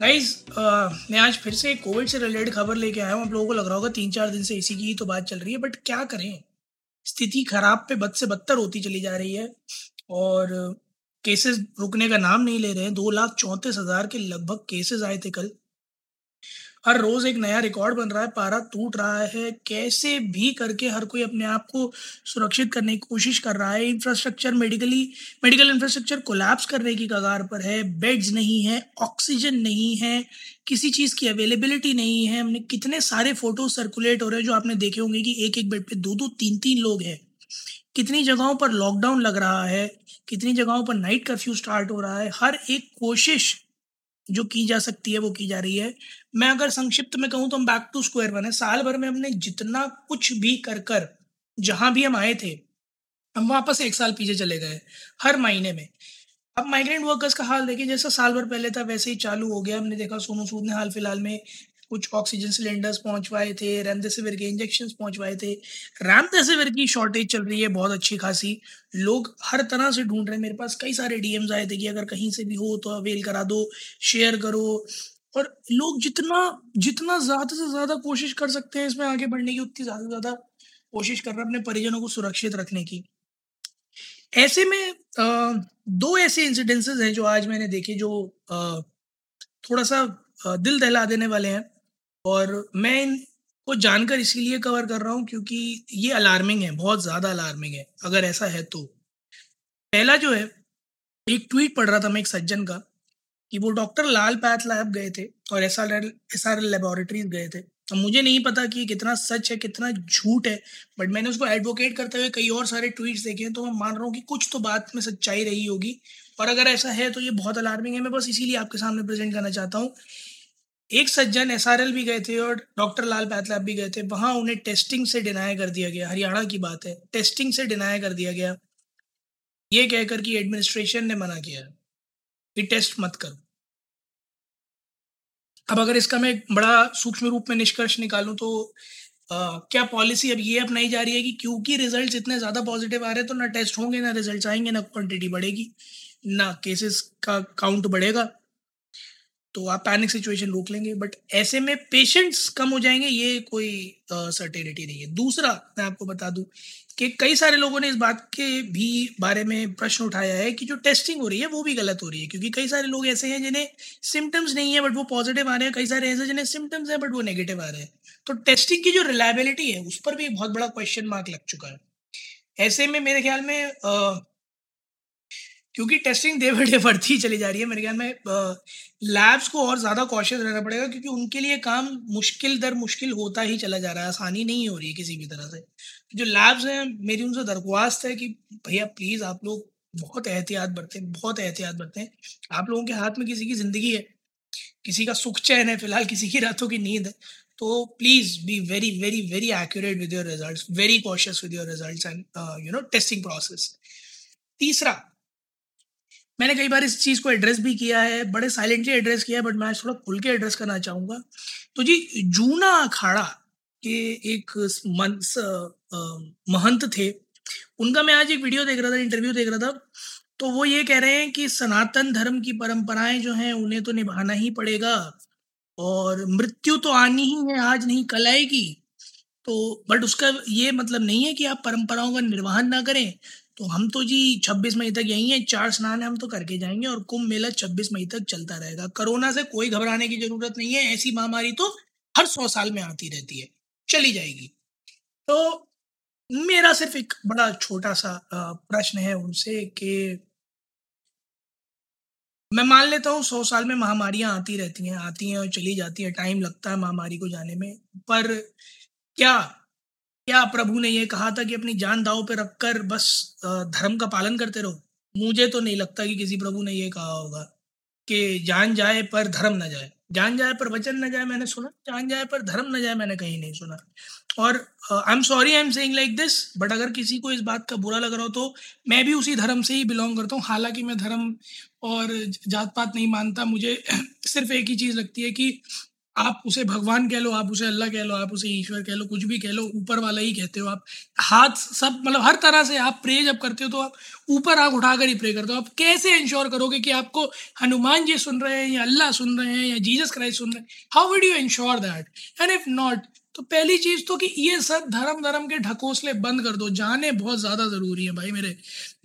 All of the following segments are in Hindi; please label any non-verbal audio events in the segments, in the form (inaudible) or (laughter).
गाइज़ मैं आज फिर से कोविड से रिलेटेड खबर लेके आया हूँ। आप लोगों को लग रहा होगा तीन चार दिन से इसी की ही तो बात चल रही है बट क्या करें? स्थिति खराब पे बद से बदतर होती चली जा रही है और केसेस रुकने का नाम नहीं ले रहे हैं। दो लाख चौंतीस हज़ार के लगभग केसेस आए थे कल। हर रोज एक नया रिकॉर्ड बन रहा है, पारा टूट रहा है। कैसे भी करके हर कोई अपने आप को सुरक्षित करने की कोशिश कर रहा है। Infrastructure medically medical infrastructure collapse करने की कगार पर है। बेड्स नहीं है ऑक्सीजन नहीं है, किसी चीज़ की अवेलेबिलिटी नहीं है। हमने कितने सारे फ़ोटो सर्कुलेट हो रहे हैं जो आपने देखे होंगे कि एक एक बेड पे दो दो तीन तीन लोग हैं। कितनी जगहों पर लॉकडाउन लग रहा है, कितनी जगहों पर नाइट कर्फ्यू स्टार्ट हो रहा है। हर एक कोशिश जो की जा सकती है, वो की जा रही है। मैं अगर संक्षिप्त में कहूँ तो हम बैक टू स्क्वायर वन है। साल भर में हमने जितना कुछ भी कर कर, जहाँ भी हम आए थे, हम वापस एक साल पीछे चले गए, हर महीने में। अब माइग्रेंट वर्कर्स का हाल देखिए, जैसा साल भर पहले था, वैसे ही चालू हो गया। हमने देखा सोनू सूद ने हाल फ़िलहाल में कुछ ऑक्सीजन सिलेंडर्स पहुंचवाए थे रेमडेसिविर के इंजेक्शन पहुंचवाए थे। रेमडेसिविर की शॉर्टेज चल रही है, बहुत अच्छी खासी। लोग हर तरह से ढूंढ रहे हैं। मेरे पास कई सारे डीएम्स आए थे कि अगर कहीं से भी हो तो अवेल करा दो शेयर करो। और लोग जितना जितना ज़्यादा से ज़्यादा कोशिश कर सकते हैं इसमें आगे बढ़ने की, उतनी ज़्यादा से ज़्यादा कोशिश कर रहे हैं अपने परिजनों को सुरक्षित रखने की। ऐसे में दो ऐसे इंसिडेंसेस हैं जो आज मैंने देखे जो थोड़ा सा दिल दहला देने वाले हैं। और मैं इनको जानकर इसीलिए कवर कर रहा हूँ क्योंकि ये अलार्मिंग है, बहुत ज़्यादा अलार्मिंग है, अगर ऐसा है तो। पहला जो है, एक ट्वीट पढ़ रहा था मैं एक सज्जन का कि वो डॉक्टर लाल पैथ लैब गए थे और S R S R L laboratories गए थे। अब मुझे नहीं पता कि कितना सच है, कितना झूठ है बट मैंने उसको एडवोकेट करते हुए कई और सारे ट्वीट्स देखे हैं तो मैं मान रहा हूँ कि कुछ तो बात में सच्चाई रही होगी। और अगर ऐसा है तो ये बहुत अलार्मिंग है, मैं बस इसीलिए आपके सामने प्रेजेंट करना चाहता हूँ। एक सज्जन एसआरएल भी गए थे और डॉक्टर लाल पैथलैब भी गए थे। वहाँ उन्हें टेस्टिंग से डिनाय कर दिया गया। हरियाणा की बात है। टेस्टिंग से डिनाय कर दिया गया। ये कहकर कि एडमिनिस्ट्रेशन ने मना किया कि टेस्ट मत करो। अब अगर इसका मैं बड़ा सूक्ष्म रूप में निष्कर्ष निकालूं तो आ, क्या पॉलिसी अब ये अपनाई जा रही है कि क्योंकि रिजल्ट्स इतने ज़्यादा पॉजिटिव आ रहे हैं तो ना टेस्ट होंगे ना रिजल्ट्स आएँगे ना क्वांटिटी बढ़ेगी ना केसेस का काउंट बढ़ेगा। तो आप पैनिक सिचुएशन रोक लेंगे बट ऐसे में पेशेंट्स कम हो जाएँगे ये कोई सर्टेनिटी नहीं है। दूसरा मैं आपको बता दूँ कि कई सारे लोगों ने इस बात के भी बारे में प्रश्न उठाया है कि जो टेस्टिंग हो रही है वो भी गलत हो रही है क्योंकि कई सारे लोग ऐसे हैं जिन्हें सिम्टम्स नहीं है बट वो पॉजिटिव आ रहे हैं कई सारे ऐसे जिन्हें सिम्टम्स हैं बट वो नेगेटिव आ रहे हैं। तो टेस्टिंग की जो रिलायबिलिटी है उस पर भी बहुत बड़ा क्वेश्चन मार्क लग चुका है। ऐसे में मेरे ख्याल में आ, क्योंकि टेस्टिंग डे बाई डे बढ़ती ही चली जा रही है। मेरे ख्याल में लैब्स को और ज़्यादा कॉशियस रहना पड़ेगा क्योंकि उनके लिए काम मुश्किल दर मुश्किल होता ही चला जा रहा है। आसानी नहीं हो रही है किसी भी तरह से। जो लैब्स हैं, मेरी उनसे दरख्वास्त है कि, भैया प्लीज़ आप लोग बहुत एहतियात बरतें, बहुत एहतियात बरतें। आप लोगों के हाथ में किसी की ज़िंदगी है, किसी का सुख चैन है, फ़िलहाल किसी की रातों की नींद है। तो please be very very very accurate with your result very cautious with your result and you know testing process तीसरा मैंने कई बार इस चीज़ को एड्रेस भी किया है बड़े साइलेंटली एड्रेस किया है बट मैं थोड़ा खुल के एड्रेस करना चाहूँगा। तो जी जूना अखाड़ा के एक मंस, महंत थे। उनका मैं आज एक वीडियो देख रहा था इंटरव्यू देख रहा था। तो वो ये कह रहे हैं कि सनातन धर्म की परंपराएँ जो हैं उन्हें तो निभाना ही पड़ेगा और मृत्यु तो आनी ही है आज नहीं कल आएगी। तो बट उसका ये मतलब नहीं है कि आप परंपराओं का निर्वहन ना करें। तो हम तो जी 26 मई तक यही है, चार स्नान हम तो करके जाएँगे और कुंभ मेला 26 मई तक चलता रहेगा। कोरोना से कोई घबराने की ज़रूरत नहीं है, ऐसी महामारी तो हर सौ साल में आती रहती है, चली जाएगी। तो मेरा सिर्फ़ एक बड़ा छोटा सा प्रश्न है उनसे कि मैं मान लेता हूँ सौ साल में महामारियाँ आती रहती हैं, आती हैं और चली जाती हैं, टाइम लगता है महामारी को जाने में, पर क्या क्या प्रभु ने ये कहा था कि अपनी जान दाव पे रखकर बस धर्म का पालन करते रहो? मुझे तो नहीं लगता कि किसी प्रभु ने ये कहा होगा कि जान जाए पर धर्म ना जाए। जान जाए पर वचन न जाए मैंने सुना, जान जाए पर धर्म न जाए मैंने कहीं नहीं सुना। और I am sorry I am saying like this but अगर किसी को इस बात का बुरा लग रहा हो तो मैं भी उसी धर्म से ही बिलोंग करता हूँ। हालाँकि मैं धर्म और जात पात नहीं मानता, मुझे (clears throat) सिर्फ़ एक ही चीज़ लगती है कि आप उसे भगवान कह लो, आप उसे अल्लाह कह लो, आप उसे ईश्वर कह लो, कुछ भी कह लो, ऊपर वाला ही कहते हो आप। हाथ सब मतलब हर तरह से आप प्रे जब करते हो तो आप ऊपर आग उठाकर ही प्रे करते हो। आप कैसे इंश्योर करोगे कि आपको हनुमान जी सुन रहे हैं या अल्लाह सुन रहे हैं या जीसस क्राइस्ट सुन रहे हैं? How would you ensure that and if not तो पहली चीज़ तो कि ये सब धर्म धर्म के ढकोसले बंद कर दो। जाने बहुत ज़्यादा ज़रूरी है भाई मेरे।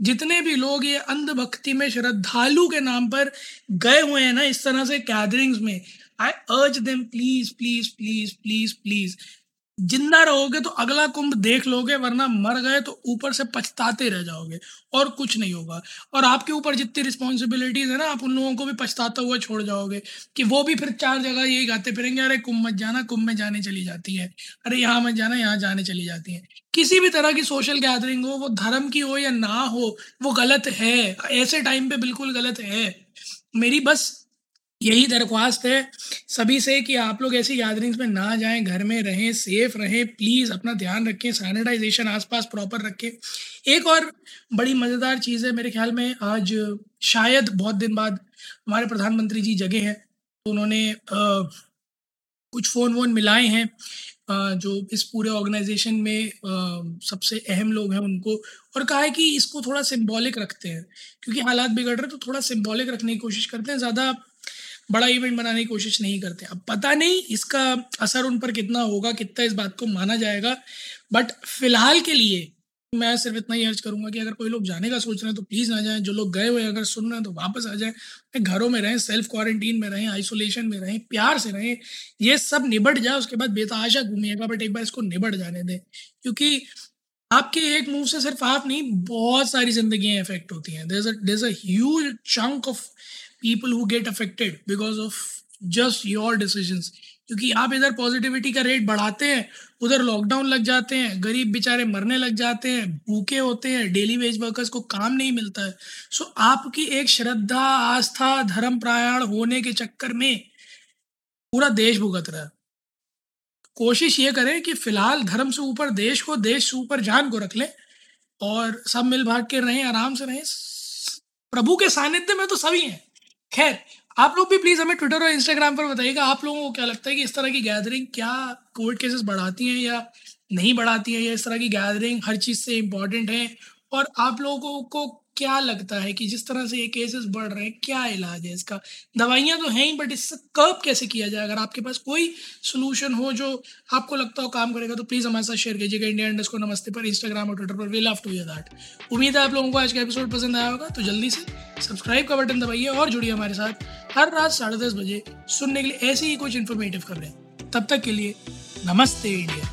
जितने भी लोग ये अंधभक्ति में श्रद्धालु के नाम पर गए हुए हैं ना, इस तरह से गैदरिंग्स में I urge them please please please please please ज़िंदा रहोगे तो अगला कुंभ देख लोगे, वरना मर गए तो ऊपर से पछताते रह जाओगे। और कुछ नहीं होगा। और आपके ऊपर जितनी रिस्पॉन्सिबिलिटीज है ना, आप उन लोगों को भी पछताता हुआ छोड़ जाओगे कि वो भी फिर चार जगह यही गाते फिरेंगे, अरे, कुंभ मत जाना, कुंभ में जाने चली जाती है। अरे, यहाँ मत जाना, यहाँ जाने चली जाती है। किसी भी तरह की सोशल गैदरिंग हो, वो धर्म की हो या ना हो, वो गलत है। ऐसे टाइम पे बिल्कुल गलत है। मेरी बस यही दरख्वास्त है सभी से कि आप लोग ऐसी गैदरिंग्स में ना जाएँ, घर में रहें सेफ़ रहें प्लीज़ अपना ध्यान रखें सैनिटाइजेशन आसपास प्रॉपर रखें। एक और बड़ी मज़ेदार चीज़ है मेरे ख्याल में, आज शायद बहुत दिन बाद हमारे प्रधानमंत्री जी जगह हैं तो उन्होंने कुछ फ़ोन वोन मिलाए हैं जो इस पूरे ऑर्गेनाइजेशन में सबसे अहम लोग हैं उनको, और कहा है कि इसको थोड़ा सिंबॉलिक रखते हैं, क्योंकि हालात बिगड़ रहे हैं तो थोड़ा सिंबॉलिक रखने की कोशिश करते हैं, ज़्यादा बड़ा इवेंट बनाने की कोशिश नहीं करते। अब पता नहीं इसका असर उन पर कितना होगा, कितना इस बात को माना जाएगा। बट फ़िलहाल के लिए मैं सिर्फ़ इतना ही अर्ज़ करूँगा कि अगर कोई लोग जाने का सोच रहे हैं तो प्लीज़ ना जाएँ। जो लोग गए हुए अगर सुन रहे हैं तो वापस आ जाएँ। घरों में रहें सेल्फ क्वारंटीन में रहें आइसोलेशन में रहें, प्यार से रहें। ये सब निबट जाए, उसके बाद बेतहाशा घूमिएगा बट एक बार इसको निबट जाने दें। क्योंकि आपके एक मुँह से सिर्फ़ आप नहीं, बहुत सारी ज़िंदगी इफ़ेक्ट होती हैं। There a chunk of people who get affected because of just your decision क्योंकि आप इधर पॉजिटिविटी का रेट बढ़ाते हैं उधर लॉकडाउन लग जाते हैं गरीब बेचारे मरने लग जाते हैं भूखे होते हैं डेली वेज वर्कर्स को काम नहीं मिलता है। सो so, आपकी एक श्रद्धा आस्था धर्म प्रायण होने के चक्कर में पूरा देश भुगत रहा है। कोशिश ये करें कि फ़िलहाल धर्म से ऊपर देश को देश से ऊपर जान को रख लें और सब मिल भाग के रहें आराम से रहें। प्रभु के सानिध्य में तो सभी हैं। खैर, आप लोग भी प्लीज़ हमें ट्विटर और इंस्टाग्राम पर बताइएगा, आप लोगों को क्या लगता है कि इस तरह की गैदरिंग क्या कोविड केसेस बढ़ाती हैं या नहीं बढ़ाती है या इस तरह की गैदरिंग हर चीज़ से इंपॉर्टेंट है? और आप लोगों को क्या लगता है कि जिस तरह से ये केसेस बढ़ रहे हैं, क्या इलाज है इसका? दवाइयाँ तो हैं ही बट इससे कब कैसे किया जाए? अगर आपके पास कोई सोल्यूशन हो जो आपको लगता हो काम करेगा तो प्लीज़ हमारे साथ शेयर कीजिएगा। इंडिया इंडस्ट को नमस्ते पर इंस्टाग्राम और ट्विटर पर। We love to hear that उम्मीद है आप लोगों को आज का एपिसोड पसंद आया होगा तो जल्दी से सब्सक्राइब का बटन दबाइए और जुड़िए हमारे साथ हर रात साढ़े दस बजे सुनने के लिए ऐसे ही कुछ इन्फॉर्मेटिव हैं तब तक के लिए नमस्ते इंडिया